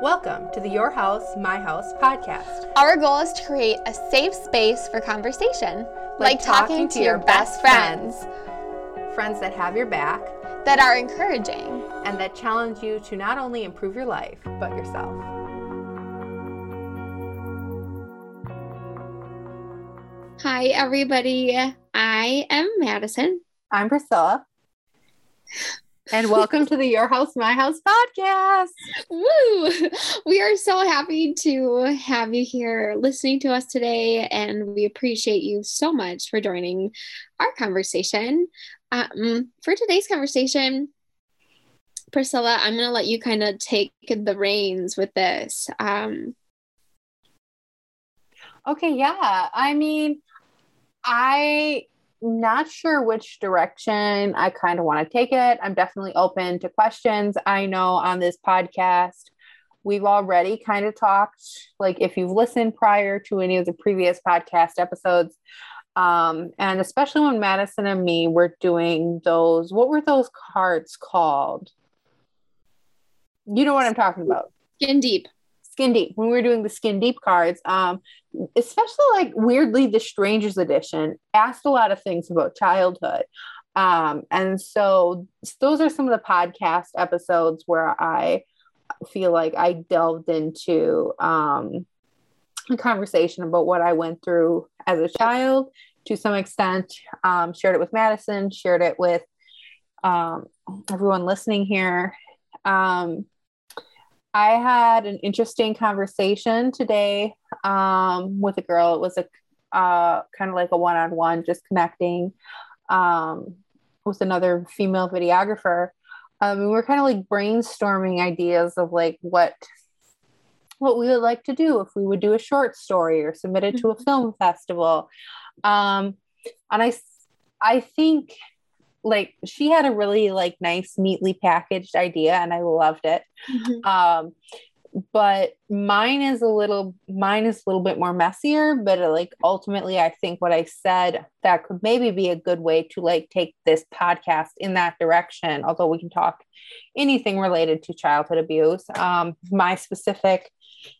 Welcome to the Your House, My House podcast. Our goal is to create a safe space for conversation, like, talking, to your best friends, Friends that have your back that are encouraging. and that challenge you to not only improve your life, but yourself. Hi, everybody. I am Madison. I'm Priscilla. And welcome to the Your House, My House podcast. Woo! We are so happy to have you here listening to us today, and we appreciate you so much for joining our conversation. Um, for today's conversation, Priscilla, I'm going to let you kind of take the reins with this. Um, Okay, yeah. I mean, I not sure which direction I kind of want to take it. I'm definitely open to questions. I know on this podcast we've already kind of talked like if you've listened prior to any of the previous podcast episodes um and especially when Madison and me were doing those what were those cards called? You know what I'm talking about skin deep. skin deep when we were doing the skin deep cards um especially like weirdly the strangers edition asked a lot of things about childhood. Um and so those are some of the podcast episodes where i feel like i delved into um a conversation about what i went through as a child to some extent um shared it with madison shared it with um everyone listening here. Um I had an interesting conversation today um, with a girl. It was a uh, kind of like a one-on-one, just connecting um, with another female videographer. Um, and we are kind of like brainstorming ideas of like what what we would like to do if we would do a short story or submit it to a film festival. Um, and I I think like she had a really like nice neatly packaged idea and i loved it. Um but mine is a little mine is a little bit more messier but like ultimately i think what i said that could maybe be a good way to like take this podcast in that direction although we can talk anything related to childhood abuse. Um my specific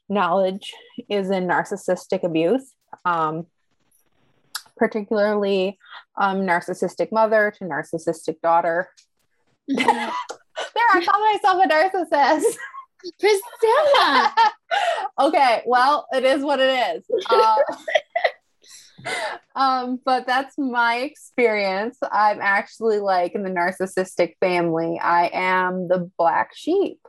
knowledge is in narcissistic abuse. Um particularly um, narcissistic mother to narcissistic daughter. there, I call myself a narcissist. Priscilla. okay, well, it is what it is. Uh, um, but that's my experience. I'm actually like in the narcissistic family. I am the black sheep.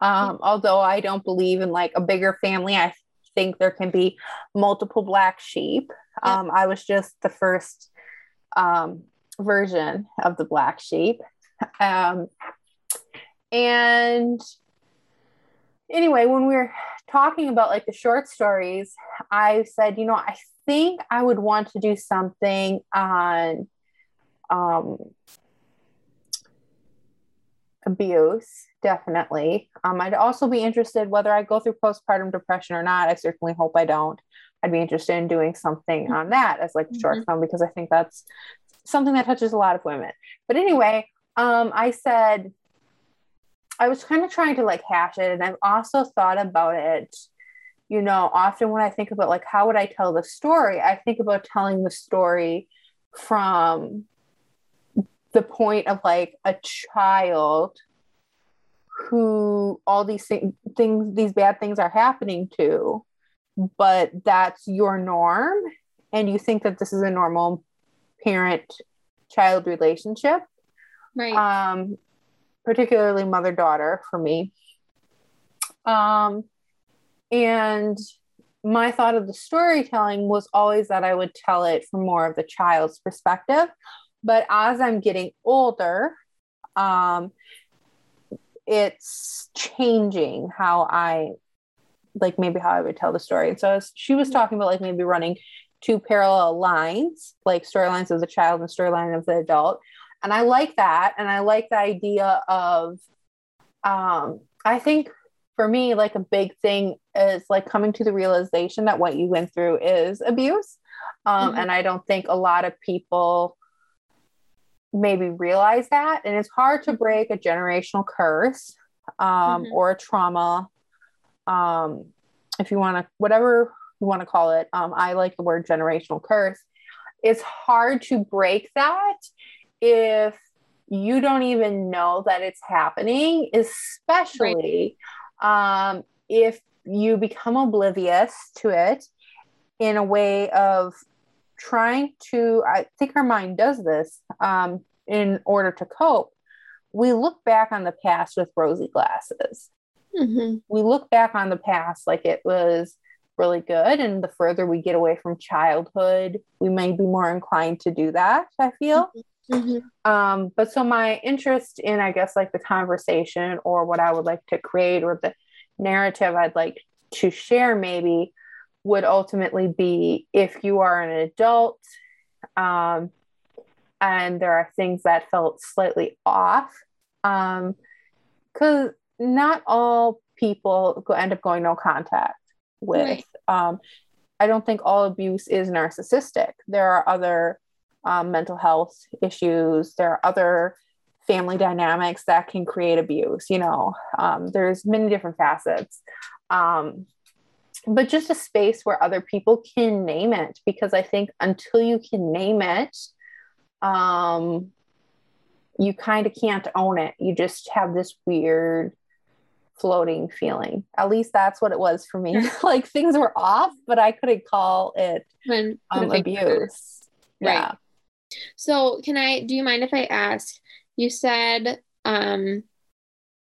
Um, although I don't believe in like a bigger family, I think there can be multiple black sheep. Um, I was just the first um, version of the black sheep. Um, and anyway, when we were talking about like the short stories, I said, you know, I think I would want to do something on um, abuse, definitely. Um, I'd also be interested whether I go through postpartum depression or not. I certainly hope I don't. I'd be interested in doing something on that as like a short Mhm. film because I think that's something that touches a lot of women. But anyway, um, I said I was kind of trying to like hash it, and I've also thought about it. You know, often when I think about like how would I tell the story, I think about telling the story from the point of like a child who all these thing, things these bad things are happening to but that's your norm and you think that this is a normal parent child relationship. Right. um particularly mother daughter for me. Um and my thought of the storytelling was always that i would tell it from more of the child's perspective. But as i'm getting older um it's changing how i like maybe how i would tell the story. And so as she was talking about like maybe running two parallel lines like storylines of the child and storyline of the adult. And i like that. And i like the idea of um i think for me like a big thing is like coming to the realization that what you went through is abuse. Um Mhm. and i don't think a lot of people maybe realize that. And it's hard to break a generational curse um Mhm. or a trauma um, if you want to, whatever you want to call it, um, I like the word generational curse. It's hard to break that if you don't even know that it's happening, especially right. um, if you become oblivious to it in a way of trying to, I think our mind does this um, in order to cope. We look back on the past with rosy glasses. Mm-hmm. We look back on the past like it was really good. And the further we get away from childhood, we may be more inclined to do that, I feel. Mm-hmm. mm-hmm. Um, but so my interest in, I guess, like the conversation or what I would like to create or the narrative I'd like to share maybe would ultimately be if you are an adult um, and there are things that felt slightly off because um, not all people go, end up going no contact with right. um, i don't think all abuse is narcissistic. There are other um, mental health issues. There are other family dynamics that can create abuse you know um, there's many different facets. Um, but just a space where other people can name it because i think until you can name it um, you kind of can't own it. You just have this weird floating feeling at least that's what it was for me like things were off but i couldn't call it um, abuse right yeah. so can i do you mind if i ask you said um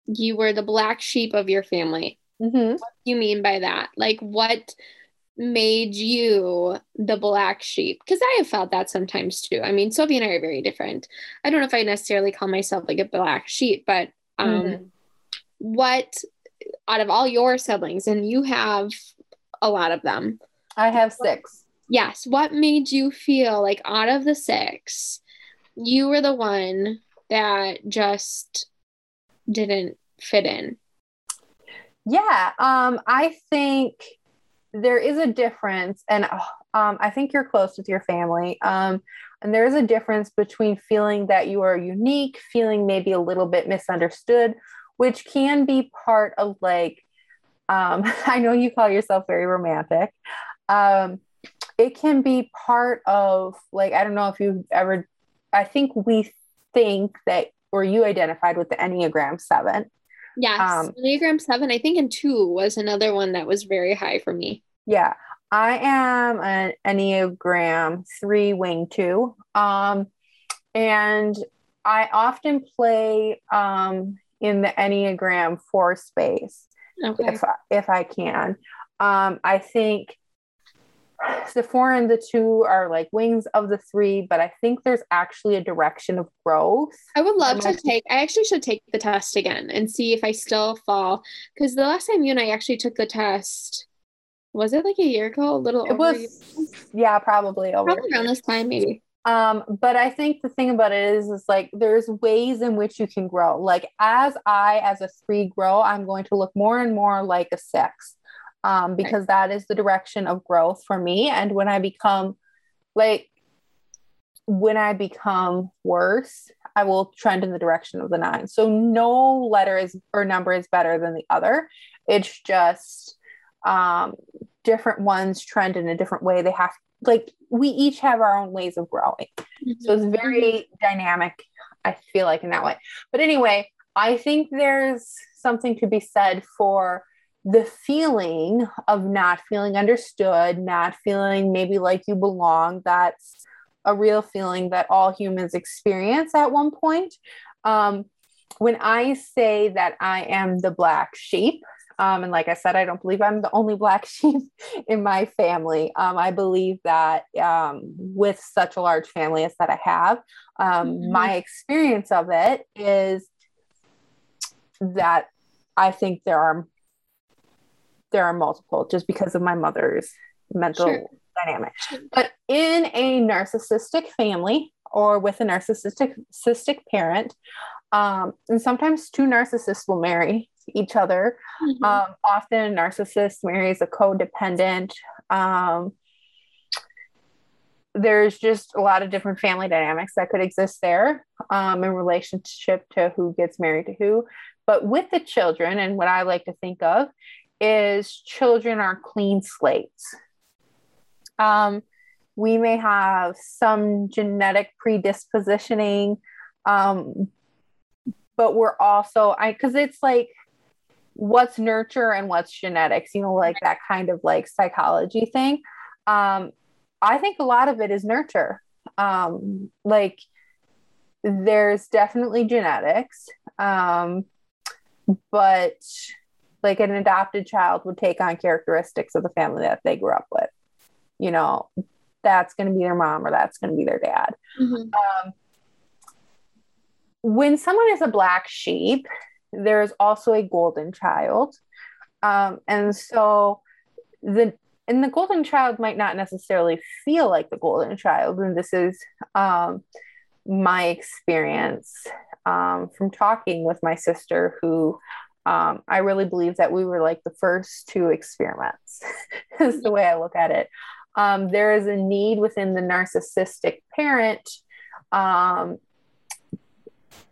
you were the black sheep of your family Mm-hmm. What do you mean by that? Like, what made you the black sheep? Because I have felt that sometimes too. I mean, Sophie and I are very different. I don't know if I necessarily call myself like a black sheep, but um, mm-hmm. What out of all your siblings, and you have a lot of them. I have six. Yes. What made you feel like out of the six, you were the one that just didn't fit in? Yeah, um, I think there is a difference, and um, I think you're close with your family. Um, and there is a difference between feeling that you are unique, feeling maybe a little bit misunderstood, which can be part of like, um, I know you call yourself very romantic. Um, it can be part of like, I don't know if you've ever, I think we think that, or you identified with the Enneagram 7 Yes. Um, Enneagram 7, I think, and 2 was another one that was very high for me. Yeah. I am an Enneagram 3 wing 2. Um, and I often play um, in the Enneagram 4 space okay. if, if I can. Um, I think the four and the two are like wings of the three, but I think there's actually a direction of growth. I would love to take, I actually should take the test again and see if I still fall. Because the last time you and I actually took the test, was it like a year ago? A little It was, yeah, probably over. Probably around this time, maybe. Um, but I think the thing about it is, is like there's ways in which you can grow. Like as I, as a three, grow, I'm going to look more and more like a six um, because that is the direction of growth for me. And when I become like, when I become worse, I will trend in the direction of the nine. So no letter is or number is better than the other. It's just um, different ones trend in a different way. They have like we each have our own ways of growing. Mm-hmm. So it's very dynamic. I feel like in that way. But anyway, I think there's something to be said for the feeling of not feeling understood, not feeling maybe like you belong, that's a real feeling that all humans experience at one point. Um, when I say that I am the black sheep, um, and like I said, I don't believe I'm the only black sheep in my family. Um, I believe that um, with such a large family as that I have, um, mm-hmm. my experience of it is that I think there are there are multiple just because of my mother's mental sure. dynamic. But in a narcissistic family or with a narcissistic parent, um, and sometimes two narcissists will marry each other. Mm-hmm. Um, often, a narcissist marries a codependent. Um, there's just a lot of different family dynamics that could exist there um, in relationship to who gets married to who. But with the children, and what I like to think of is children are clean slates. Um, we may have some genetic predispositioning, um, but we're also I because it's like what's nurture and what's genetics, you know, like that kind of like psychology thing. Um, I think a lot of it is nurture. Um, like there's definitely genetics, um, but like an adopted child would take on characteristics of the family that they grew up with. You know, that's going to be their mom or that's going to be their dad. Mm-hmm. Um, when someone is a black sheep, there's also a golden child. Um, and so the and the golden child might not necessarily feel like the golden child. And this is um, my experience um, from talking with my sister, who um, I really believe that we were like the first two experiments, is the way I look at it. Um, there is a need within the narcissistic parent. Um,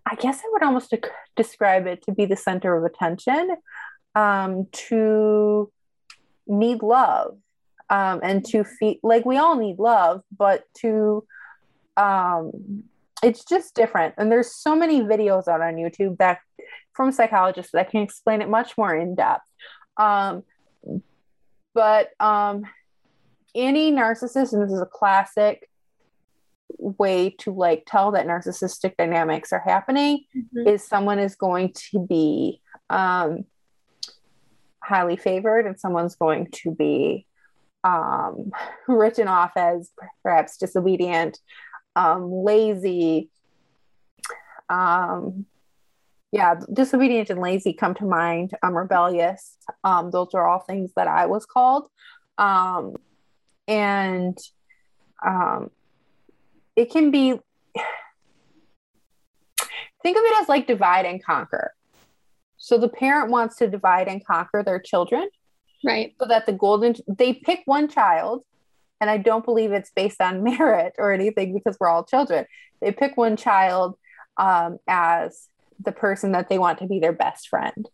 I guess I would almost de- describe it to be the center of attention, um, to need love, um, and to feel like we all need love, but to um, it's just different. And there's so many videos out on YouTube that from psychologists that can explain it much more in depth. Um, but um, any narcissist, and this is a classic way to like tell that narcissistic dynamics are happening, mm-hmm. is someone is going to be um, highly favored and someone's going to be um, written off as perhaps disobedient, um, lazy. Um, yeah, disobedient and lazy come to mind. I'm rebellious. Um, those are all things that I was called. Um, and um, it can be think of it as like divide and conquer. So the parent wants to divide and conquer their children. Right. So that the golden they pick one child and I don't believe it's based on merit or anything because we're all children. They pick one child um, as the person that they want to be their best friend.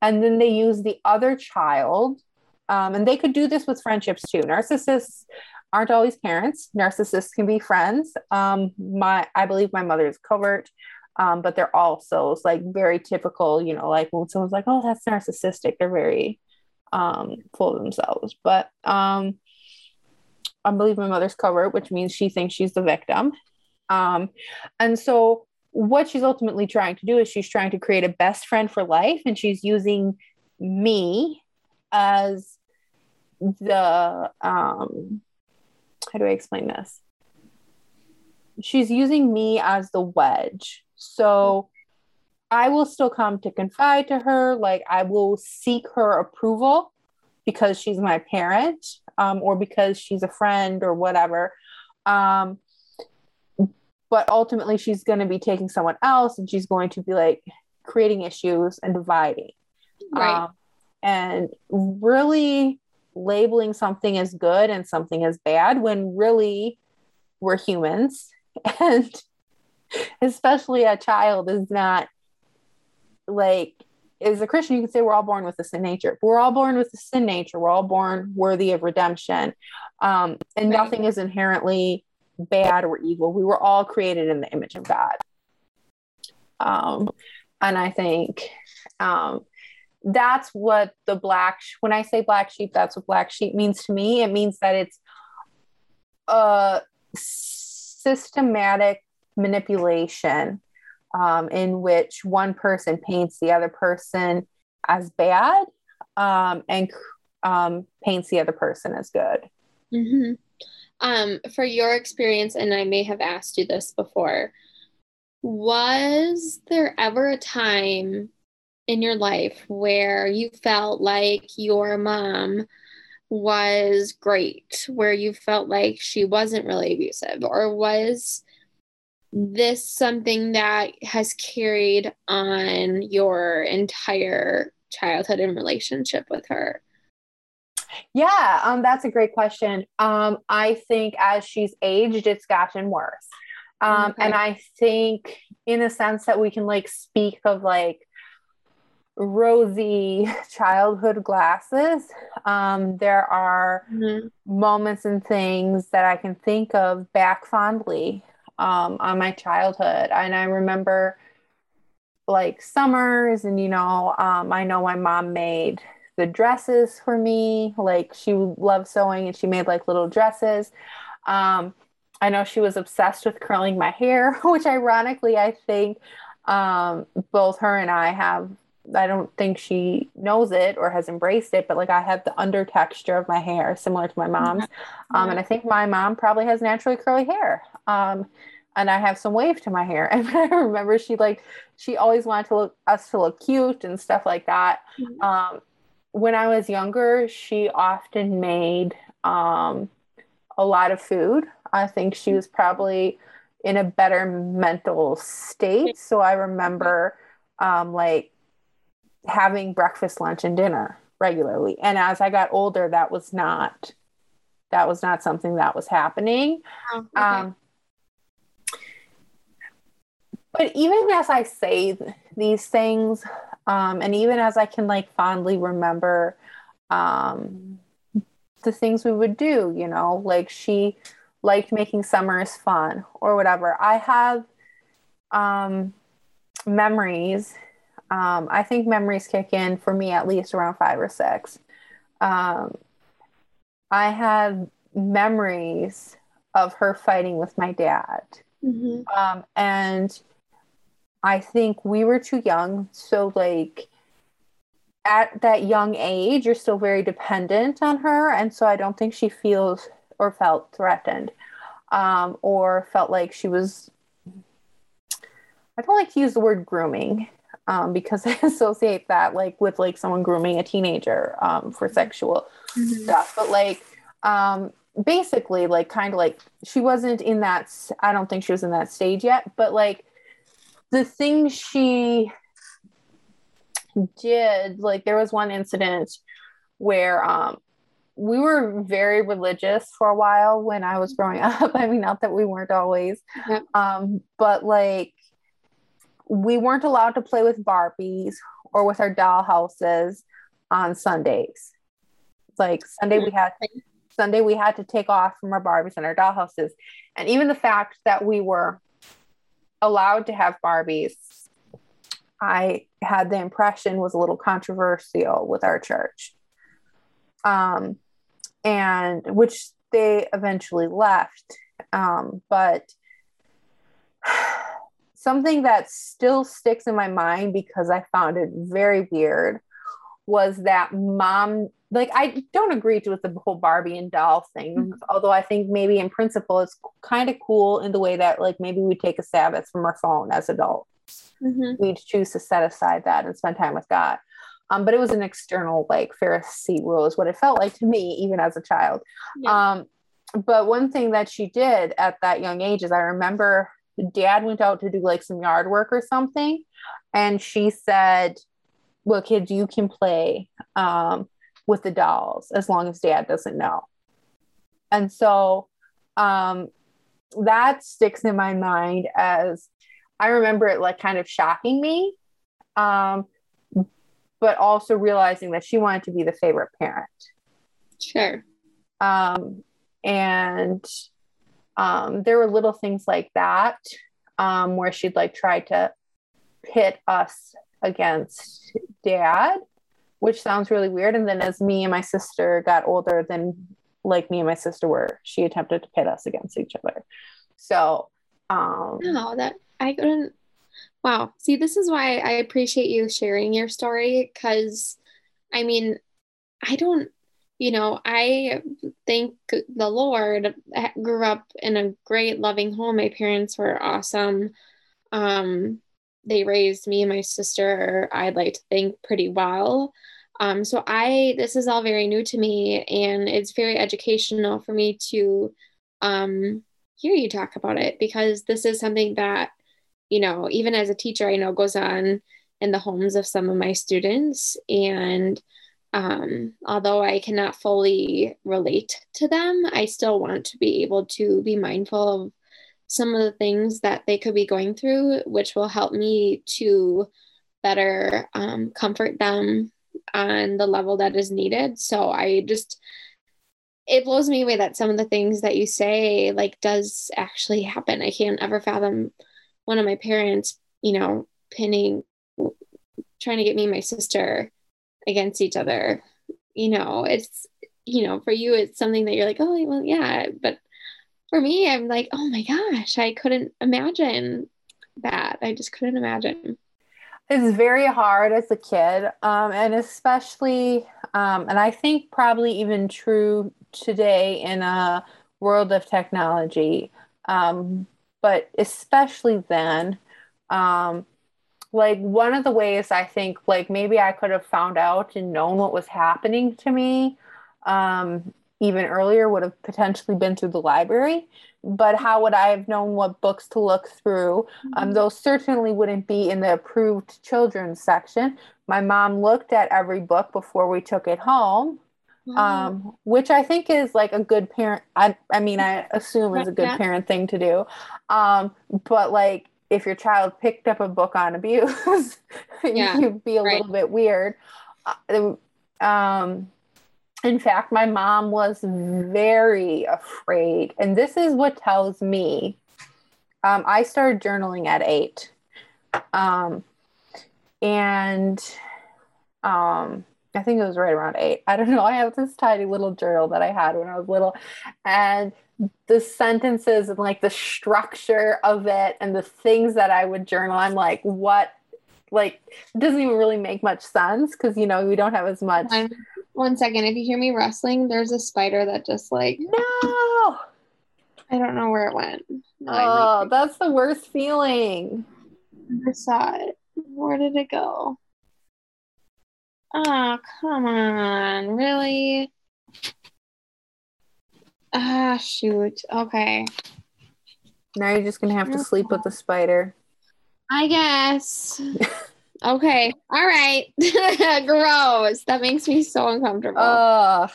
And then they use the other child, um, and they could do this with friendships too. Narcissists aren't always parents. Narcissists can be friends. Um, my, I believe my mother is covert, um, but they're also like very typical. You know, like when someone's like, "Oh, that's narcissistic," they're very um, full of themselves. But um, I believe my mother's covert, which means she thinks she's the victim. Um, and so what she's ultimately trying to do is she's trying to create a best friend for life and she's using me as the um how do i explain this? She's using me as the wedge. So i will still come to confide to her like i will seek her approval because she's my parent um, or because she's a friend or whatever. Um, but ultimately she's going to be taking someone else and she's going to be like creating issues and dividing. Right. Um, and really labeling something as good and something as bad when really we're humans and especially a child is not like as a Christian, you can say we're all born with a sin nature. We're all born with a sin nature. We're all born worthy of redemption. Um, and nothing is inherently bad or evil. We were all created in the image of God. Um, and I think um, that's what the black, when I say black sheep, that's what black sheep means to me. It means that it's a systematic manipulation um, in which one person paints the other person as bad um, and um, paints the other person as good. Mm-hmm um, for your experience, and I may have asked you this before, was there ever a time in your life where you felt like your mom was great, where you felt like she wasn't really abusive, or was this something that has carried on your entire childhood and relationship with her? Yeah, um, that's a great question. Um, I think as she's aged, it's gotten worse. Um, okay. And I think, in a sense, that we can like speak of like rosy childhood glasses. Um, there are mm-hmm. moments and things that I can think of back fondly um, on my childhood. And I remember like summers, and you know, um, I know my mom made the dresses for me. Like she loved sewing and she made like little dresses. Um, I know she was obsessed with curling my hair, which ironically, I think um, both her and I have. I don't think she knows it or has embraced it, but like I have the under texture of my hair similar to my mom's. Um, and I think my mom probably has naturally curly hair. Um, and I have some wave to my hair. And I remember she like she always wanted to look us to look cute and stuff like that. Mm-hmm. Um, when I was younger, she often made um, a lot of food. I think she was probably in a better mental state. So I remember um, like having breakfast, lunch, and dinner regularly. And as I got older, that was not that was not something that was happening. Oh, okay. um, but even as I say these things, um, and even as I can like fondly remember um, the things we would do, you know, like she liked making summers fun or whatever. I have um, memories. Um, I think memories kick in for me at least around five or six. Um, I have memories of her fighting with my dad. Mm-hmm. Um, and I think we were too young. So, like, at that young age, you're still very dependent on her. And so, I don't think she feels or felt threatened um, or felt like she was. I don't like to use the word grooming um, because I associate that like with like someone grooming a teenager um, for sexual mm-hmm. stuff. But like, um, basically, like, kind of like she wasn't in that. I don't think she was in that stage yet, but like the things she did, like there was one incident where um, we were very religious for a while when I was growing up. I mean, not that we weren't always, yep. um, but like we weren't allowed to play with Barbies or with our doll houses on Sundays. Like Sunday, we had Sunday we had to take off from our Barbies and our doll houses, and even the fact that we were allowed to have Barbies, I had the impression was a little controversial with our church. Um, and which they eventually left. Um, but something that still sticks in my mind because I found it very weird was that mom like I don't agree with the whole Barbie and doll thing, mm-hmm. although I think maybe in principle it's kind of cool in the way that like maybe we take a Sabbath from our phone as adults. Mm-hmm. We'd choose to set aside that and spend time with God. Um, but it was an external like Pharisee rule is what it felt like to me, even as a child. Yeah. Um, but one thing that she did at that young age is I remember dad went out to do like some yard work or something, and she said, "Well, kids, you can play." Um, with the dolls as long as dad doesn't know. And so um, that sticks in my mind as I remember it like kind of shocking me, um, but also realizing that she wanted to be the favorite parent. Sure. Um, and um, there were little things like that um, where she'd like try to pit us against dad which sounds really weird. And then as me and my sister got older, then like me and my sister were, she attempted to pit us against each other. So, um, no, that I couldn't. Wow. See, this is why I appreciate you sharing your story because I mean, I don't, you know, I thank the Lord I grew up in a great loving home. My parents were awesome. Um, they raised me and my sister, I'd like to think pretty well. Um, so I, this is all very new to me and it's very educational for me to um, hear you talk about it because this is something that, you know, even as a teacher, I know goes on in the homes of some of my students. And um, although I cannot fully relate to them, I still want to be able to be mindful of some of the things that they could be going through, which will help me to better um, comfort them on the level that is needed. So I just, it blows me away that some of the things that you say like does actually happen. I can't ever fathom one of my parents, you know, pinning, trying to get me and my sister against each other. You know, it's, you know, for you, it's something that you're like, oh, well, yeah. But for me, I'm like, oh my gosh, I couldn't imagine that. I just couldn't imagine. It's very hard as a kid, um, and especially, um, and I think probably even true today in a world of technology, um, but especially then. Um, like one of the ways I think, like maybe I could have found out and known what was happening to me um, even earlier would have potentially been through the library but how would I have known what books to look through? Um, mm-hmm. those certainly wouldn't be in the approved children's section. My mom looked at every book before we took it home, mm-hmm. um, which I think is like a good parent. I, I mean, I assume is a good parent thing to do. Um, but like, if your child picked up a book on abuse, yeah. you'd be a right. little bit weird. Uh, um, in fact, my mom was very afraid. And this is what tells me um, I started journaling at eight. Um, and um, I think it was right around eight. I don't know. I have this tiny little journal that I had when I was little. And the sentences and like the structure of it and the things that I would journal, I'm like, what? Like, it doesn't even really make much sense because, you know, we don't have as much. I'm- one second. If you hear me rustling, there's a spider that just like no. I don't know where it went. No, oh, that's the worst feeling. I saw it. Where did it go? Oh, come on. Really? Ah, shoot. Okay. Now you're just going to have to sleep with the spider. I guess. Okay. All right. Gross. That makes me so uncomfortable. Uh,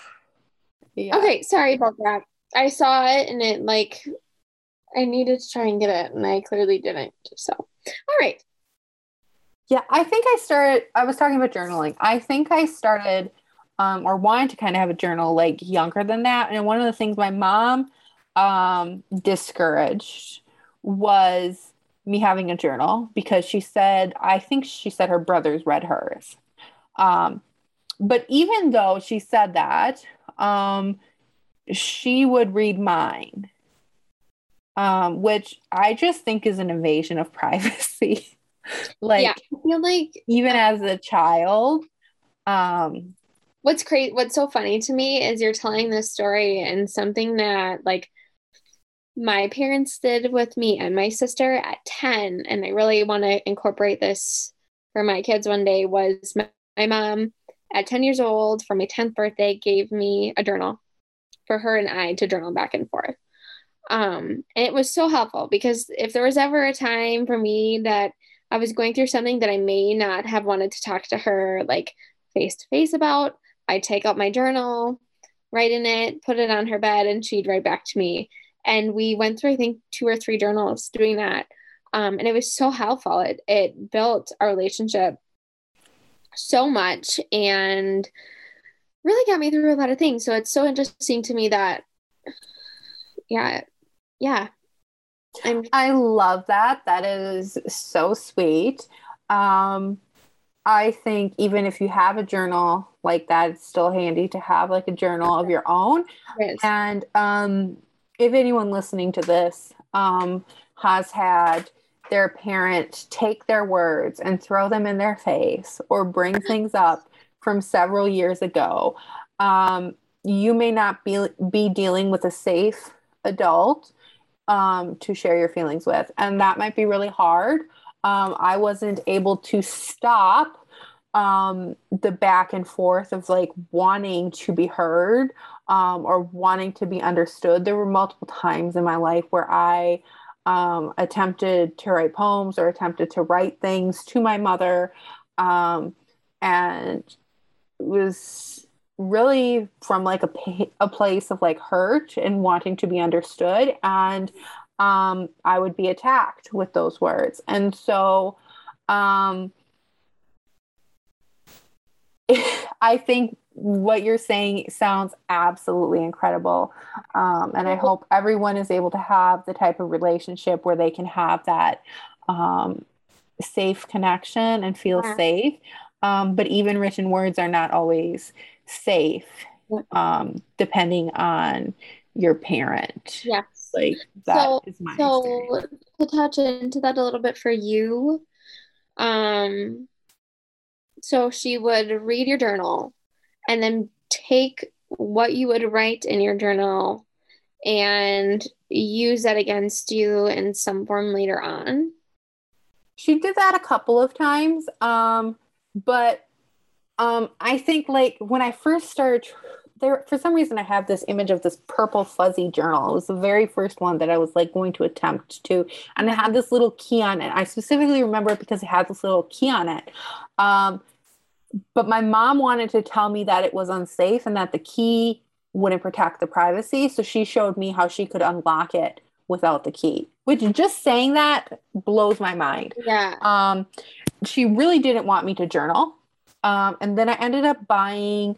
yeah. Okay. Sorry about that. I saw it and it like I needed to try and get it and I clearly didn't. So, all right. Yeah, I think I started. I was talking about journaling. I think I started um, or wanted to kind of have a journal like younger than that. And one of the things my mom um, discouraged was me having a journal because she said, I think she said her brothers read hers. Um, but even though she said that, um, she would read mine, um, which I just think is an invasion of privacy. like, yeah, I feel like even as a child, um, what's great, what's so funny to me is you're telling this story and something that like my parents did with me and my sister at 10 and i really want to incorporate this for my kids one day was my, my, mom at 10 years old for my 10th birthday gave me a journal for her and i to journal back and forth. Um, and it was so helpful because if there was ever a time for me that i was going through something that i may not have wanted to talk to her like face to face about i'd take out my journal write in it put it on her bed and she'd write back to me. And we went through i think two or three journals doing that. Um, and it was so helpful. It, it built our relationship so much and really got me through a lot of things. So it's so interesting to me that yeah yeah. I'm- i love that. That is so sweet. Um i think even if you have a journal like that it's still handy to have like a journal of your own and um if anyone listening to this um, has had their parent take their words and throw them in their face or bring things up from several years ago, um, you may not be, be dealing with a safe adult um, to share your feelings with. And that might be really hard. Um, I wasn't able to stop um, the back and forth of like wanting to be heard um, or wanting to be understood. There were multiple times in my life where I um, attempted to write poems or attempted to write things to my mother. Um, and it was really from like a, a place of like hurt and wanting to be understood. And um, I would be attacked with those words. And so, um, I think what you're saying sounds absolutely incredible. Um, and I hope everyone is able to have the type of relationship where they can have that um, safe connection and feel yeah. safe. Um, but even written words are not always safe, um, depending on your parent. Yes. Like that so, is my so experience. to touch into that a little bit for you, um, so she would read your journal and then take what you would write in your journal and use that against you in some form later on. She did that a couple of times. Um, but um, I think like when I first started there for some reason I have this image of this purple fuzzy journal. It was the very first one that I was like going to attempt to, and it had this little key on it. I specifically remember it because it had this little key on it. Um, but my mom wanted to tell me that it was unsafe and that the key wouldn't protect the privacy. So she showed me how she could unlock it without the key, which just saying that blows my mind. Yeah. Um, she really didn't want me to journal. Um, and then I ended up buying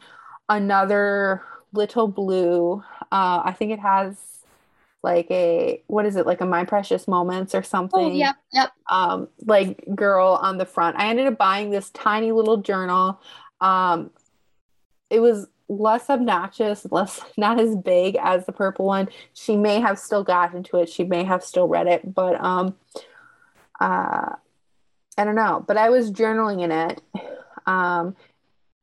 another little blue. Uh, I think it has like a what is it like a my precious moments or something? oh, yep yep. Um like girl on the front. I ended up buying this tiny little journal. Um it was less obnoxious less not as big as the purple one. She may have still gotten to it. She may have still read it but um uh i don't know. But i was journaling in it. Um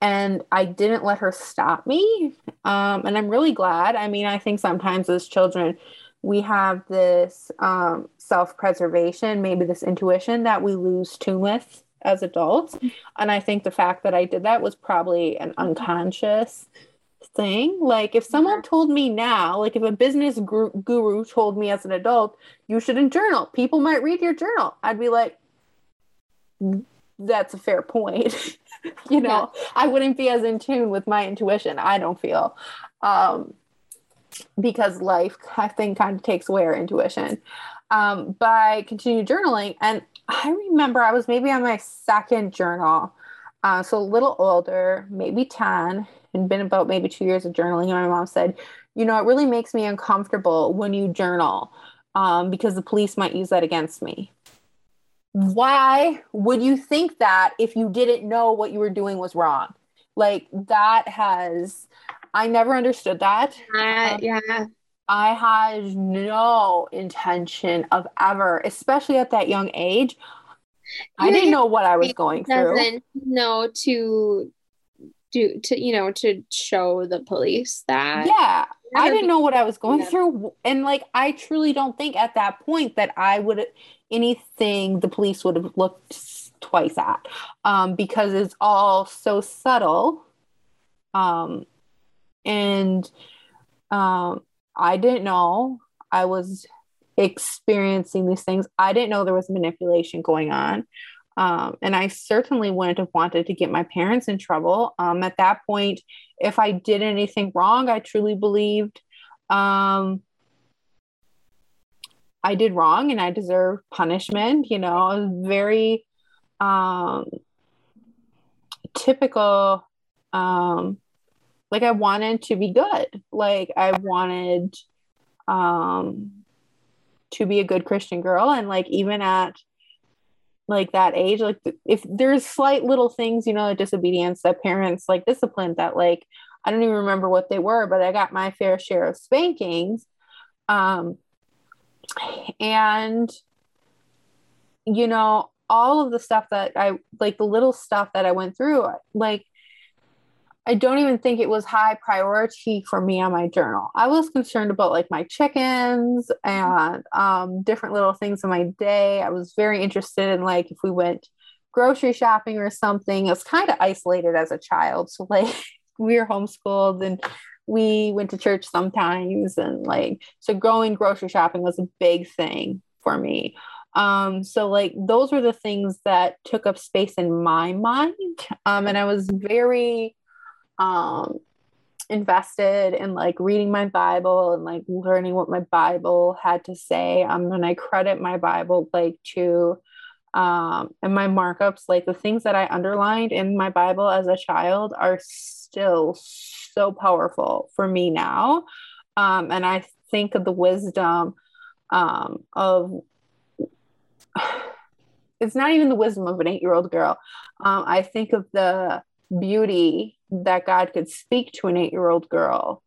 and I didn't let her stop me. Um, and I'm really glad. I mean, I think sometimes as children, we have this um, self preservation, maybe this intuition that we lose tune with as adults. And I think the fact that I did that was probably an unconscious thing. Like, if someone told me now, like, if a business guru told me as an adult, you shouldn't journal, people might read your journal, I'd be like, that's a fair point. you know, yeah. I wouldn't be as in tune with my intuition, I don't feel. Um, because life, I think, kind of takes away our intuition. Um, but I continued journaling, and I remember I was maybe on my second journal, uh, so a little older, maybe 10, and been about maybe two years of journaling. And my mom said, You know, it really makes me uncomfortable when you journal um, because the police might use that against me. Why would you think that if you didn't know what you were doing was wrong? Like, that has I never understood that. Uh, yeah. I had no intention of ever, especially at that young age. I didn't know what I was going through. Doesn't know to do to you know to show the police that. Yeah, I didn't know what I was going yeah. through, and like I truly don't think at that point that I would anything the police would have looked twice at, um, because it's all so subtle. Um, and um, I didn't know I was experiencing these things. I didn't know there was manipulation going on. Um, and I certainly wouldn't have wanted to get my parents in trouble. Um, at that point, if I did anything wrong, I truly believed um, I did wrong and I deserve punishment. You know, very um, typical um, like I wanted to be good. Like I wanted um to be a good Christian girl and like even at like that age like if there's slight little things you know disobedience that parents like discipline that like I don't even remember what they were but I got my fair share of spankings um and you know all of the stuff that I like the little stuff that I went through like I don't even think it was high priority for me on my journal. I was concerned about like my chickens and um, different little things in my day. I was very interested in like if we went grocery shopping or something. I was kind of isolated as a child. So like we were homeschooled and we went to church sometimes and like so going grocery shopping was a big thing for me. Um, so like those were the things that took up space in my mind. Um, and I was very um, invested in like reading my Bible and like learning what my Bible had to say. Um, and I credit my Bible like to um, and my markups, like the things that I underlined in my Bible as a child, are still so powerful for me now. Um, and I think of the wisdom um, of it's not even the wisdom of an eight year old girl. Um, I think of the beauty that God could speak to an eight year old girl.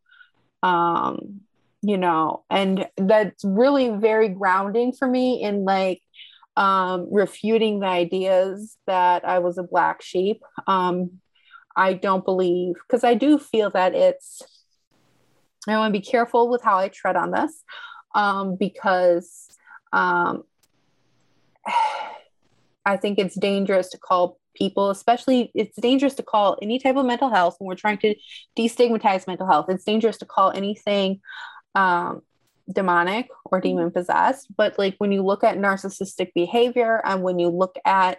Um, you know, and that's really very grounding for me in like um, refuting the ideas that I was a black sheep. Um, I don't believe, because I do feel that it's, I want to be careful with how I tread on this um, because um, I think it's dangerous to call people, especially it's dangerous to call any type of mental health when we're trying to destigmatize mental health. It's dangerous to call anything um, demonic or demon possessed. But like when you look at narcissistic behavior and when you look at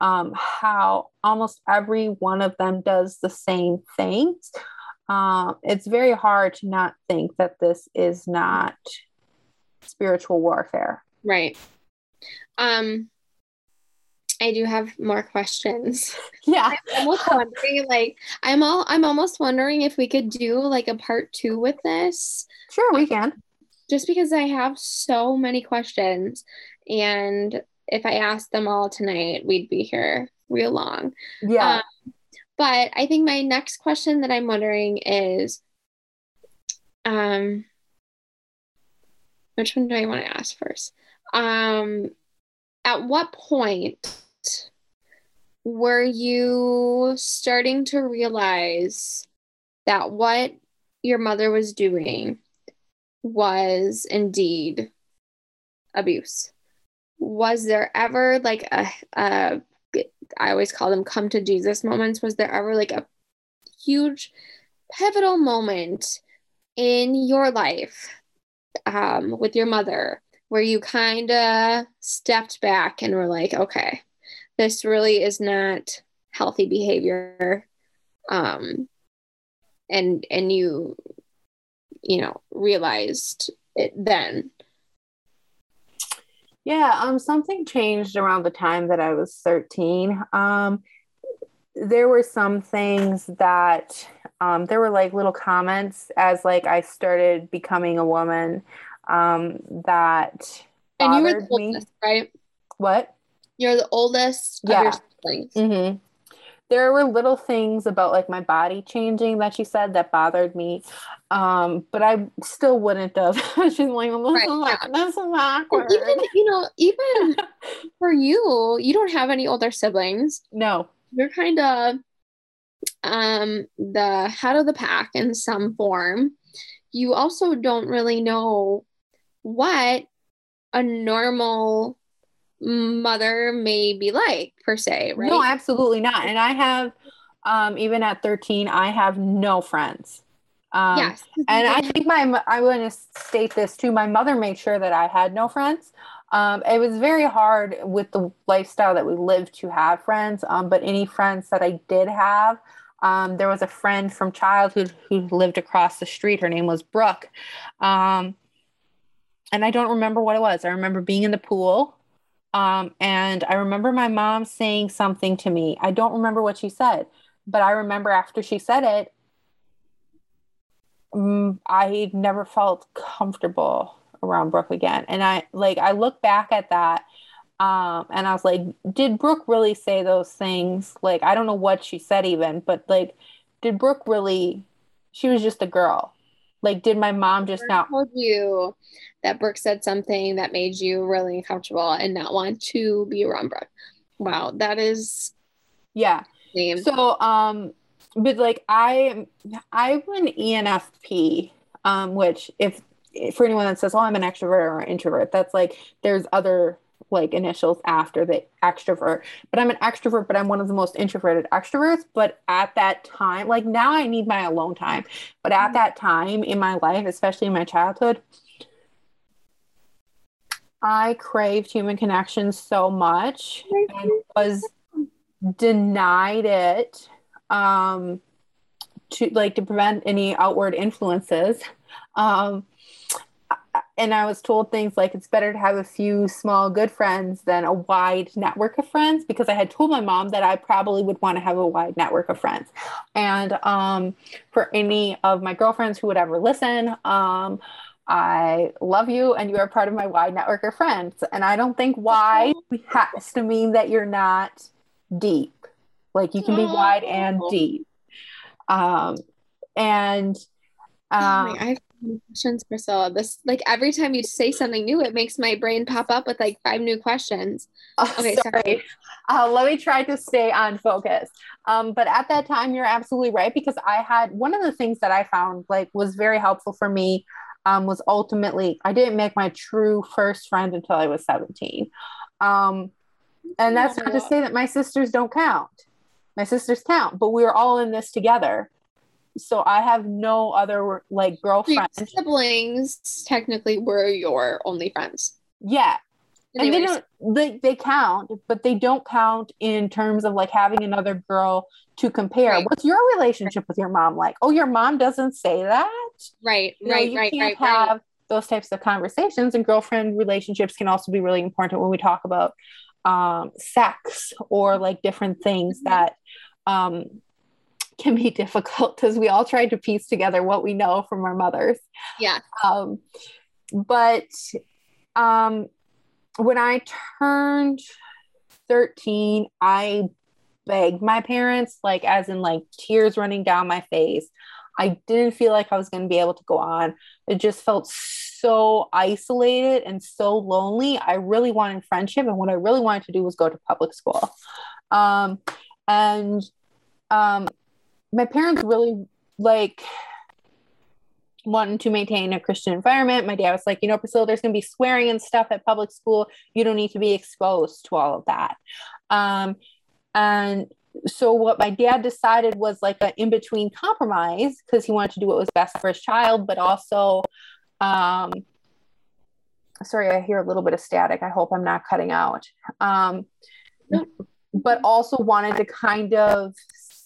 um, how almost every one of them does the same things, um, it's very hard to not think that this is not spiritual warfare. Right. Um, I do have more questions. Yeah. I'm almost wondering, like, I'm all I'm almost wondering if we could do like a part two with this. Sure, we can. Just because I have so many questions. And if I asked them all tonight, we'd be here real long. Yeah. Um, but I think my next question that I'm wondering is um which one do I want to ask first? Um at what point were you starting to realize that what your mother was doing was indeed abuse? Was there ever like a, a I always call them come to Jesus moments? Was there ever like a huge pivotal moment in your life um, with your mother where you kind of stepped back and were like, okay, this really is not healthy behavior um and and you you know realized it then yeah um something changed around the time that i was 13 um there were some things that um there were like little comments as like i started becoming a woman um that and you were the oldest, me. right what you're the oldest yeah. of your siblings. Mm-hmm. There were little things about like my body changing that she said that bothered me, um, but I still wouldn't have. She's like, right, is, yeah. this awkward. Even you know, even for you, you don't have any older siblings. No, you're kind of um the head of the pack in some form. You also don't really know what a normal mother may be like per se right? no absolutely not. And i have um even at 13 i have no friends. Um yes. and i think my i want to state this too. My mother made sure that i had no friends. Um, it was very hard with the lifestyle that we lived to have friends. Um, but any friends that i did have um, there was a friend from childhood who lived across the street. Her name was brooke. Um, and i don't remember what it was. I remember being in the pool um, and I remember my mom saying something to me. I don't remember what she said, but I remember after she said it, um, I never felt comfortable around Brooke again. And I like, I look back at that um, and I was like, did Brooke really say those things? Like, I don't know what she said even, but like, did Brooke really, she was just a girl. Like, did my mom just not told you that Brooke said something that made you really uncomfortable and not want to be around Brooke? Wow, that is yeah. So um, but like I I'm an ENFP, um, which if for anyone that says, "Oh, I'm an extrovert or an introvert," that's like there's other like initials after the extrovert. But I'm an extrovert, but I'm one of the most introverted extroverts. But at that time, like now I need my alone time. But at that time in my life, especially in my childhood, I craved human connection so much and was denied it um to like to prevent any outward influences um and I was told things like it's better to have a few small good friends than a wide network of friends because I had told my mom that I probably would want to have a wide network of friends. And um, for any of my girlfriends who would ever listen, um, I love you and you are part of my wide network of friends. And I don't think wide has to mean that you're not deep. Like you can be wide and deep. Um, and um, oh my, I questions, Priscilla. This like every time you say something new, it makes my brain pop up with like five new questions. Oh, okay, sorry. sorry. Uh, let me try to stay on focus. Um, but at that time, you're absolutely right because I had one of the things that I found like was very helpful for me um, was ultimately I didn't make my true first friend until I was 17. Um, and that's not to say that my sisters don't count. My sisters count, but we are all in this together so I have no other like girlfriends. Your siblings technically were your only friends. Yeah. Anyways. And they don't they, they count, but they don't count in terms of like having another girl to compare. Right. What's your relationship right. with your mom like? Oh, your mom doesn't say that? Right, you right, know, right, can't right, have right. those types of conversations and girlfriend relationships can also be really important when we talk about um, sex or like different things mm-hmm. that um, can be difficult because we all try to piece together what we know from our mothers. Yeah. Um, but um, when I turned 13, I begged my parents, like, as in like tears running down my face. I didn't feel like I was going to be able to go on. It just felt so isolated and so lonely. I really wanted friendship. And what I really wanted to do was go to public school. Um, and um, my parents really like wanting to maintain a Christian environment. My dad was like, you know, Priscilla, there's going to be swearing and stuff at public school. You don't need to be exposed to all of that. Um, and so what my dad decided was like an in between compromise because he wanted to do what was best for his child, but also, um, sorry, I hear a little bit of static. I hope I'm not cutting out. Um, but also wanted to kind of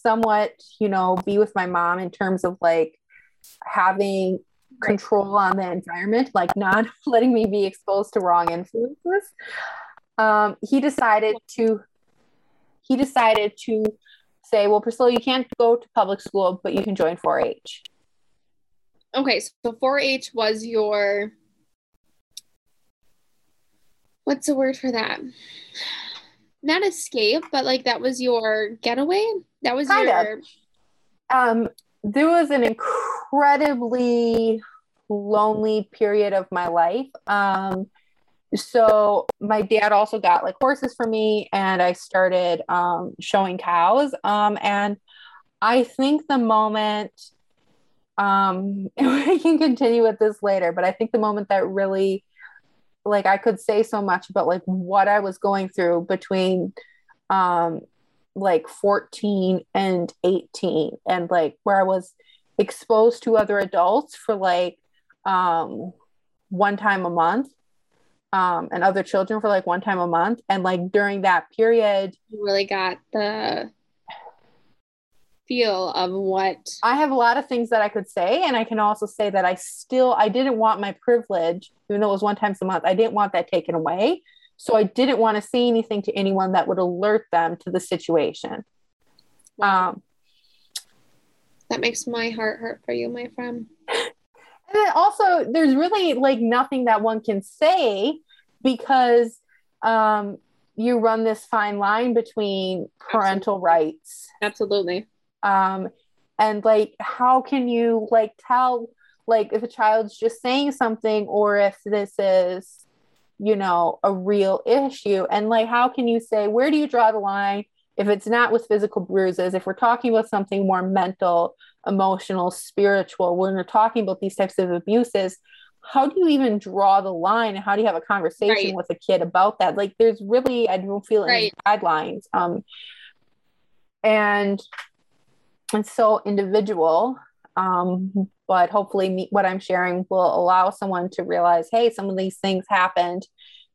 somewhat, you know, be with my mom in terms of like having control on the environment, like not letting me be exposed to wrong influences. Um, he decided to he decided to say, well, Priscilla, you can't go to public school, but you can join 4-H. Okay, so 4-H was your what's the word for that? Not escape, but like that was your getaway. That was kind your. Of. Um, there was an incredibly lonely period of my life. Um, so my dad also got like horses for me, and I started um, showing cows. Um, and I think the moment um, we can continue with this later, but I think the moment that really like I could say so much about like what I was going through between um like 14 and 18 and like where I was exposed to other adults for like um one time a month um and other children for like one time a month. And like during that period you really got the feel of what I have a lot of things that I could say and I can also say that I still I didn't want my privilege even though it was one times a month I didn't want that taken away so I didn't want to say anything to anyone that would alert them to the situation. Um, that makes my heart hurt for you, my friend. And then also, there's really like nothing that one can say because um, you run this fine line between parental Absolutely. rights. Absolutely. Um, and like, how can you like tell like if a child's just saying something or if this is you know a real issue? And like how can you say where do you draw the line if it's not with physical bruises? If we're talking about something more mental emotional spiritual when we're talking about these types of abuses how do you even draw the line? And how do you have a conversation right. with a kid about that? Like there's really i don't feel any right. guidelines. Um and it's so individual um but hopefully me, what i'm sharing will allow someone to realize hey some of these things happened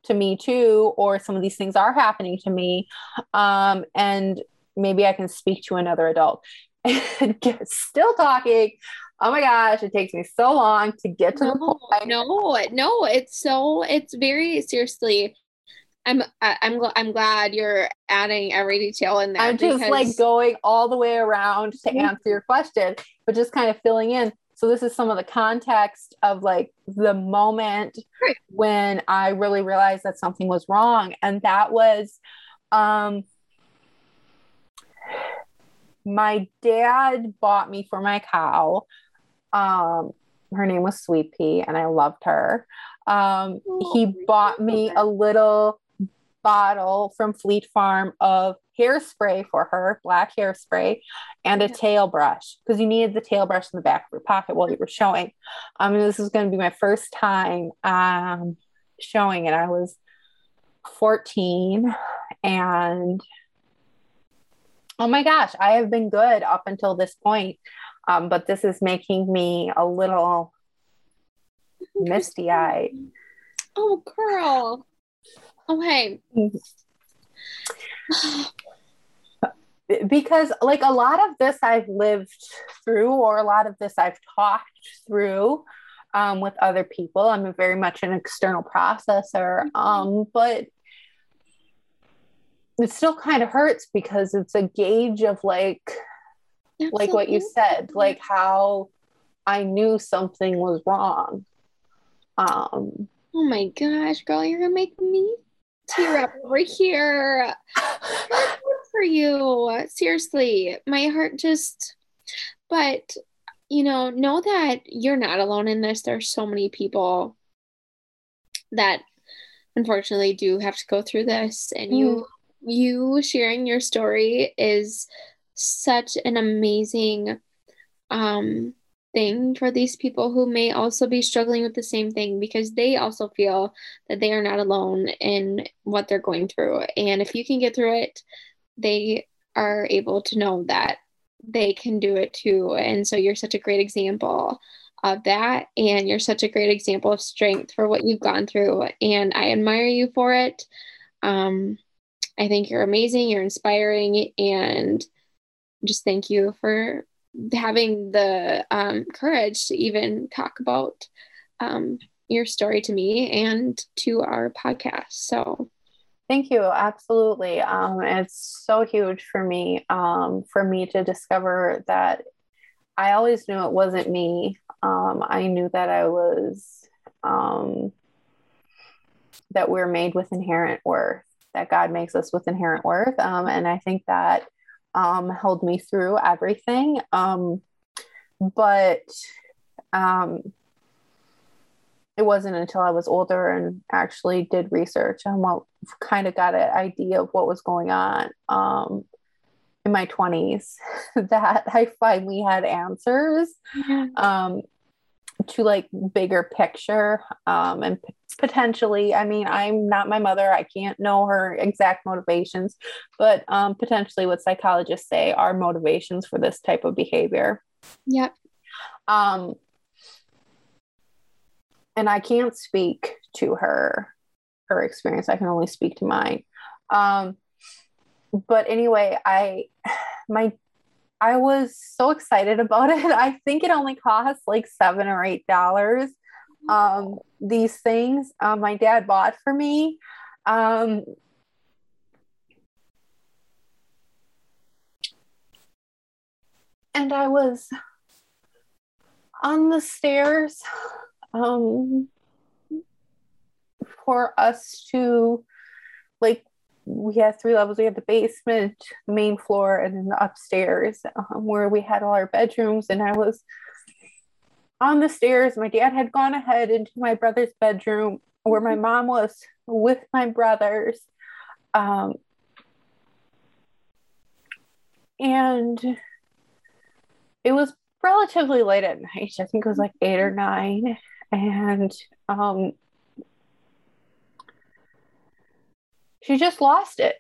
to me too or some of these things are happening to me um, and maybe i can speak to another adult still talking oh my gosh, it takes me so long to get to no, the point. No, no, it's so it's very seriously. I'm I'm I'm glad you're adding every detail in there. I'm just because... like going all the way around to mm-hmm. answer your question, but just kind of filling in. So this is some of the context of like the moment right. when I really realized that something was wrong, and that was, um, my dad bought me for my cow. Um, her name was Sweet Pea, and I loved her. Um, oh, he bought me a little bottle from Fleet Farm of hairspray for her, black hairspray, and a tail brush because you needed the tail brush in the back of your pocket while you were showing. Um, and this is going to be my first time um, showing it. I was 14 and oh my gosh, I have been good up until this point. Um, but this is making me a little misty eyed. Oh, girl. Okay. because like a lot of this I've lived through, or a lot of this I've talked through um, with other people. I'm very much an external processor, mm-hmm. um, but it still kind of hurts because it's a gauge of like, Absolutely. like what you said, like how I knew something was wrong. Um, oh my gosh, girl, you're gonna make me tear up over here. for you. Seriously, my heart just, but you know, know that you're not alone in this. There's so many people that unfortunately do have to go through this and mm. you you sharing your story is such an amazing um thing for these people who may also be struggling with the same thing because they also feel that they are not alone in what they're going through. And if you can get through it, they are able to know that they can do it too. And so you're such a great example of that. And you're such a great example of strength for what you've gone through. And I admire you for it. Um, I think you're amazing, you're inspiring, and just thank you for having the um, courage to even talk about um, your story to me and to our podcast. So, thank you. Absolutely. Um, it's so huge for me, um, for me to discover that I always knew it wasn't me. Um, I knew that I was, um, that we're made with inherent worth, that God makes us with inherent worth. and I think that um, held me through everything. Um, but um, it wasn't until I was older and actually did research and what kind of got an idea of what was going on um, in my 20s that I finally had answers um, to like bigger picture um, and potentially i mean i'm not my mother i can't know her exact motivations but um, potentially what psychologists say are motivations for this type of behavior. Yep. Um and i can't speak to her her experience i can only speak to mine. Um but anyway i my I was so excited about it. I think it only cost like seven or eight dollars um, these things uh, my dad bought for me. Um, and I was on the stairs um, for us to like we had three levels we had the basement the main floor and then the upstairs um, where we had all our bedrooms and i was on the stairs. My dad had gone ahead into my brother's bedroom where my mom was with my brothers. Um, and it was relatively late at night. I think it was like eight or nine. And um, she just lost it.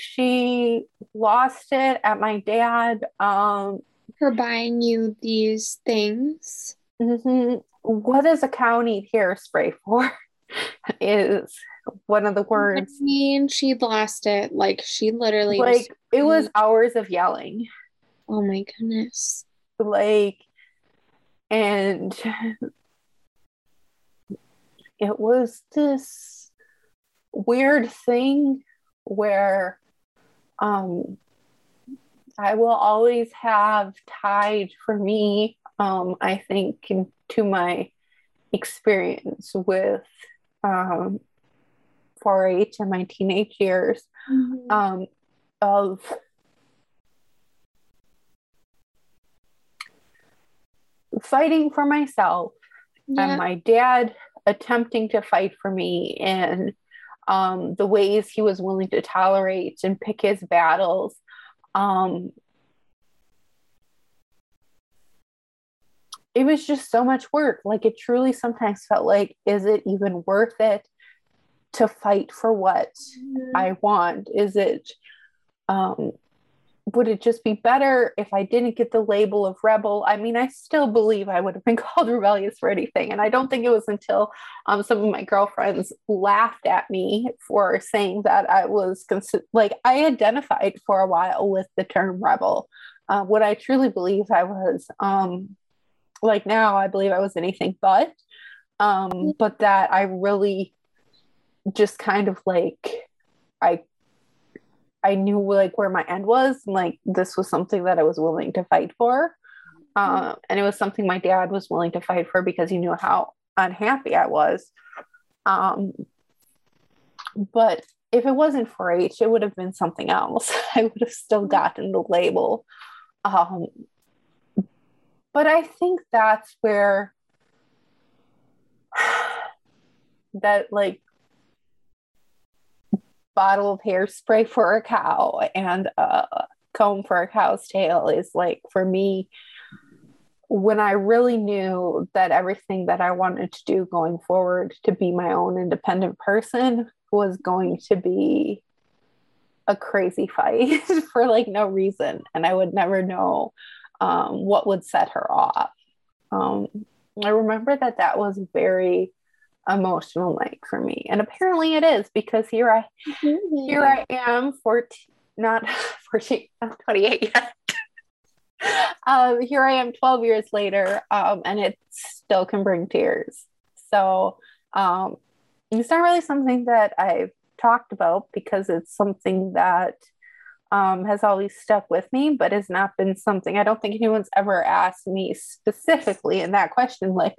She lost it at my dad. Um, for buying you these things. Mm-hmm. What does a cow need hairspray for? is one of the words. I mean, she lost it. Like she literally like it was hours of yelling. Oh my goodness. Like and it was this weird thing where um, I will always have tied for me, um, I think, to my experience with um, 4-H in my teenage years mm-hmm. um, of fighting for myself yeah. and my dad attempting to fight for me and um, the ways he was willing to tolerate and pick his battles. Um, it was just so much work. Like it truly sometimes felt like, is it even worth it to fight for what mm-hmm. I want? Is it, um, would it just be better if I didn't get the label of rebel? I mean, I still believe I would have been called rebellious for anything. And I don't think it was until um, some of my girlfriends laughed at me for saying that I was cons- like, I identified for a while with the term rebel. Uh, what I truly believe I was, um, like now, I believe I was anything but, um, but that I really just kind of like, I I knew like where my end was. And, like this was something that I was willing to fight for. Uh, and it was something my dad was willing to fight for because he knew how unhappy I was. Um, but if it wasn't 4-H, it would have been something else. I would have still gotten the label. Um, but I think that's where that like bottle of hairspray for a cow and a comb for a cow's tail is like for me when I really knew that everything that I wanted to do going forward to be my own independent person was going to be a crazy fight for like no reason. And I would never know um, what would set her off. Um, I remember that that was very emotional night for me. And apparently it is because here I mm-hmm. here I am 14 not 14 I'm 28 yet. um, here I am 12 years later um, and it still can bring tears. So um, it's not really something that I've talked about because it's something that um, has always stuck with me, but has not been something I don't think anyone's ever asked me specifically in that question, like,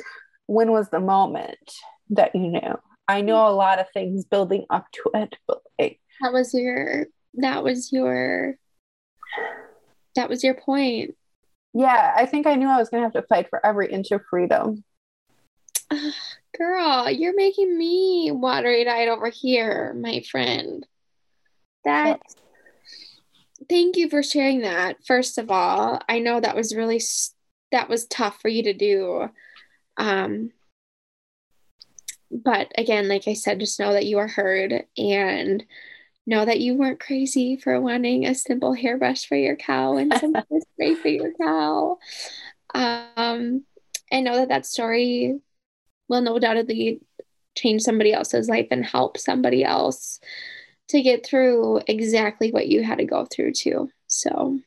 when was the moment that you knew. I know a lot of things building up to it, but like that was your that was your that was your point. Yeah, I think I knew I was gonna have to fight for every inch of freedom. girl, you're making me watery eyed over here, my friend. That thank you for sharing that. First of all, I know that was really that was tough for you to do. Um, but again, like I said, just know that you are heard and know that you weren't crazy for wanting a simple hairbrush for your cow and some spray for your cow. Um, and know that that story will no doubtedly change somebody else's life and help somebody else to get through exactly what you had to go through too. So,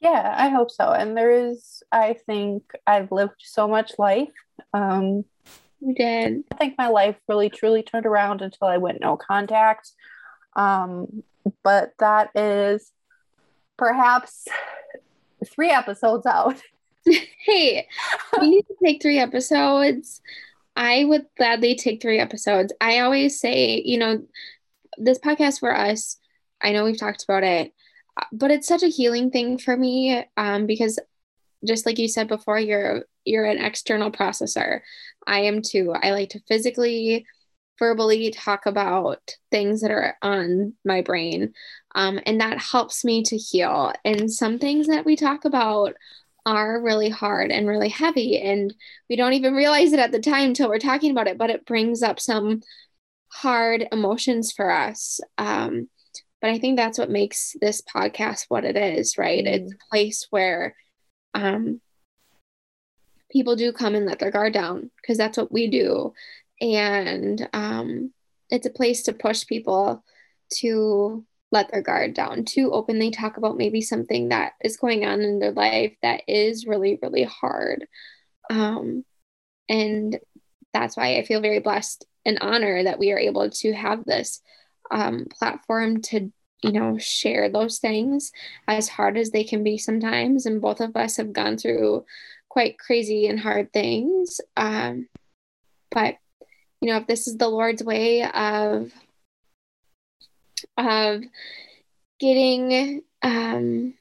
yeah, I hope so. And there is, I think I've lived so much life. Um, you did. I think my life really truly turned around until I went no contact. Um, but that is perhaps three episodes out. hey, we need to take three episodes. I would gladly take three episodes. I always say, you know, this podcast for us, I know we've talked about it, but it's such a healing thing for me um, because just like you said before, you're you're an external processor. I am too. I like to physically, verbally talk about things that are on my brain. Um, and that helps me to heal. And some things that we talk about are really hard and really heavy. And we don't even realize it at the time until we're talking about it, but it brings up some hard emotions for us. Um, but I think that's what makes this podcast what it is, right? Mm-hmm. It's a place where um, people do come and let their guard down because that's what we do. And um, it's a place to push people to let their guard down, to openly talk about maybe something that is going on in their life that is really, really hard. Um, and that's why I feel very blessed and honor that we are able to have this um, platform to, you know, share those things as hard as they can be sometimes. And both of us have gone through quite crazy and hard things. Um, but, you know, if this is the Lord's way of, of getting um,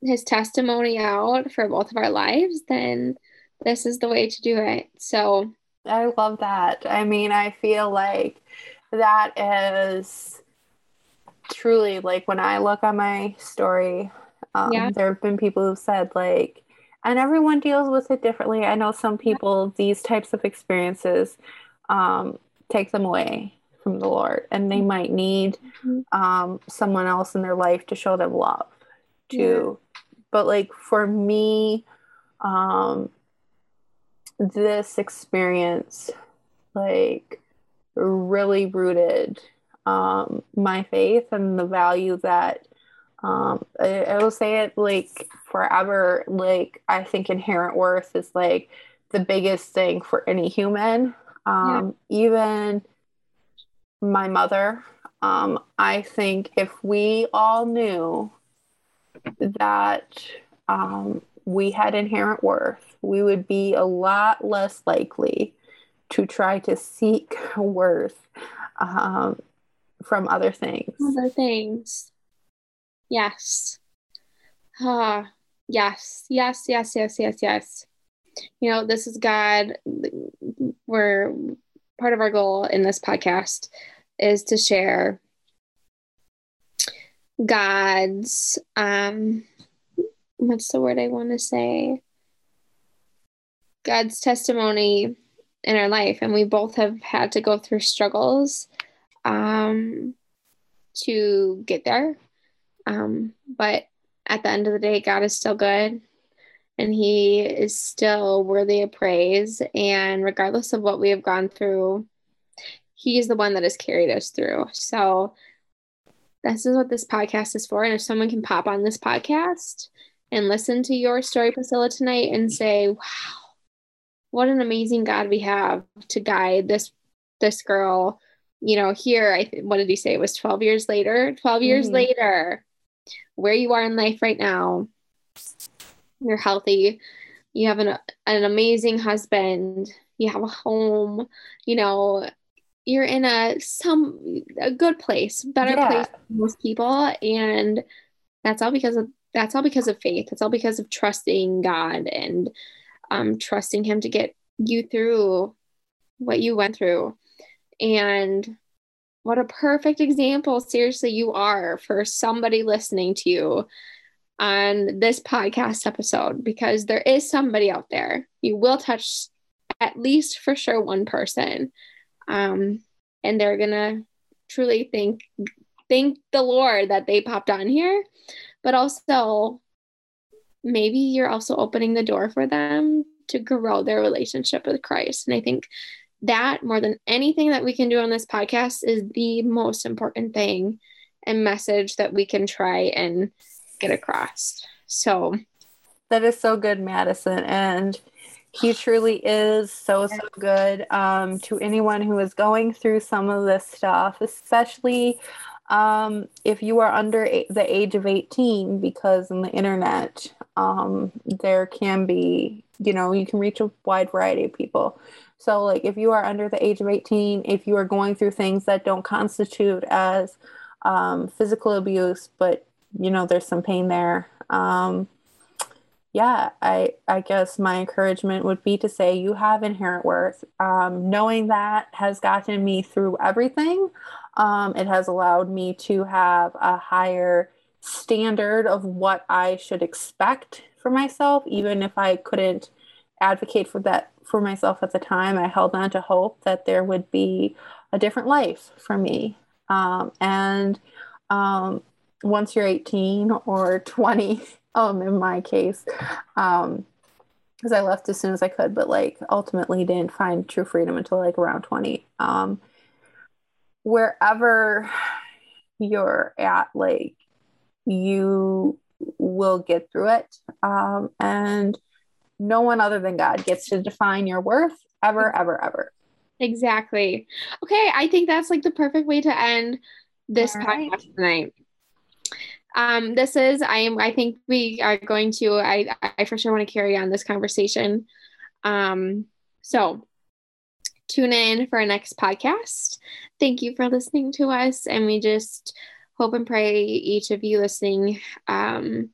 his testimony out for both of our lives, then this is the way to do it. So I love that. I mean, I feel like that is truly like when I look on my story, um, yeah. there have been people who've said, like, and everyone deals with it differently. I know some people, these types of experiences um, take them away from the Lord, and they might need mm-hmm. um, someone else in their life to show them love, too. Yeah. But, like, for me, um, this experience like really rooted um, my faith and the value that um, I, I, will say it like forever like i think inherent worth is like the biggest thing for any human um, yeah. even my mother um, i think if we all knew that um, we had inherent worth, we would be a lot less likely to try to seek worth um, from other things. Other things. Yes. Ah, yes, yes, yes, yes, yes, yes. You know, this is God. We're part of our goal in this podcast is to share God's um what's the word I want to say? God's testimony in our life. And we both have had to go through struggles um, to get there. Um, but at the end of the day, God is still good and He is still worthy of praise. And regardless of what we have gone through, He is the one that has carried us through. So, this is what this podcast is for. And if someone can pop on this podcast and listen to your story, Priscilla, tonight and say, wow, what an amazing God we have to guide this this girl. You know, here, I what did he say? It was 12 years later. 12 years mm-hmm. later, where you are in life right now, you're healthy, you have an, an amazing husband, you have a home, you know, you're in a some a good place, better yeah. place than most people. And that's all because of that's all because of faith. It's all because of trusting God and um, trusting Him to get you through what you went through. And what a perfect example, seriously, you are for somebody listening to you on this podcast episode because there is somebody out there. You will touch at least for sure one person. Um, and they're gonna truly thank thank the Lord that they popped on here but also maybe you're also opening the door for them to grow their relationship with Christ. And I think that more than anything that we can do on this podcast is the most important thing and message that we can try and get across. So that is so good, Madison. And he truly is so, so good um, to anyone who is going through some of this stuff, especially um, if you are under a- the age of 18, because in the internet, um, there can be, you know, you can reach a wide variety of people. So, like, if you are under the age of 18, if you are going through things that don't constitute as um, physical abuse, but, you know, there's some pain there, um, yeah, I, I guess my encouragement would be to say you have inherent worth. Um, knowing that has gotten me through everything. Um, it has allowed me to have a higher standard of what I should expect for myself, even if I couldn't advocate for that for myself at the time. I held on to hope that there would be a different life for me. Um, and um, once you're 18 or 20, um, in my case, um, because I left as soon as I could, but like ultimately didn't find true freedom until like around 20. Um, wherever you're at, like you will get through it. Um, and no one other than God gets to define your worth ever, ever, ever. Exactly. Okay, I think that's like the perfect way to end this All podcast right. tonight. Um, this is I am I think we are going to I I for sure want to carry on this conversation. Um, so tune in for our next podcast. Thank you for listening to us, and we just hope and pray each of you listening um,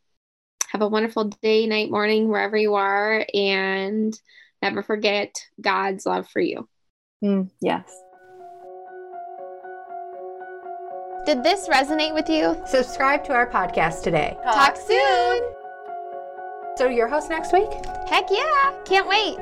have a wonderful day, night, morning, wherever you are, and never forget God's love for you. Mm, yes. Did this resonate with you? Subscribe to our podcast today. Talk, Talk soon. So, your host next week? Heck yeah. Can't wait.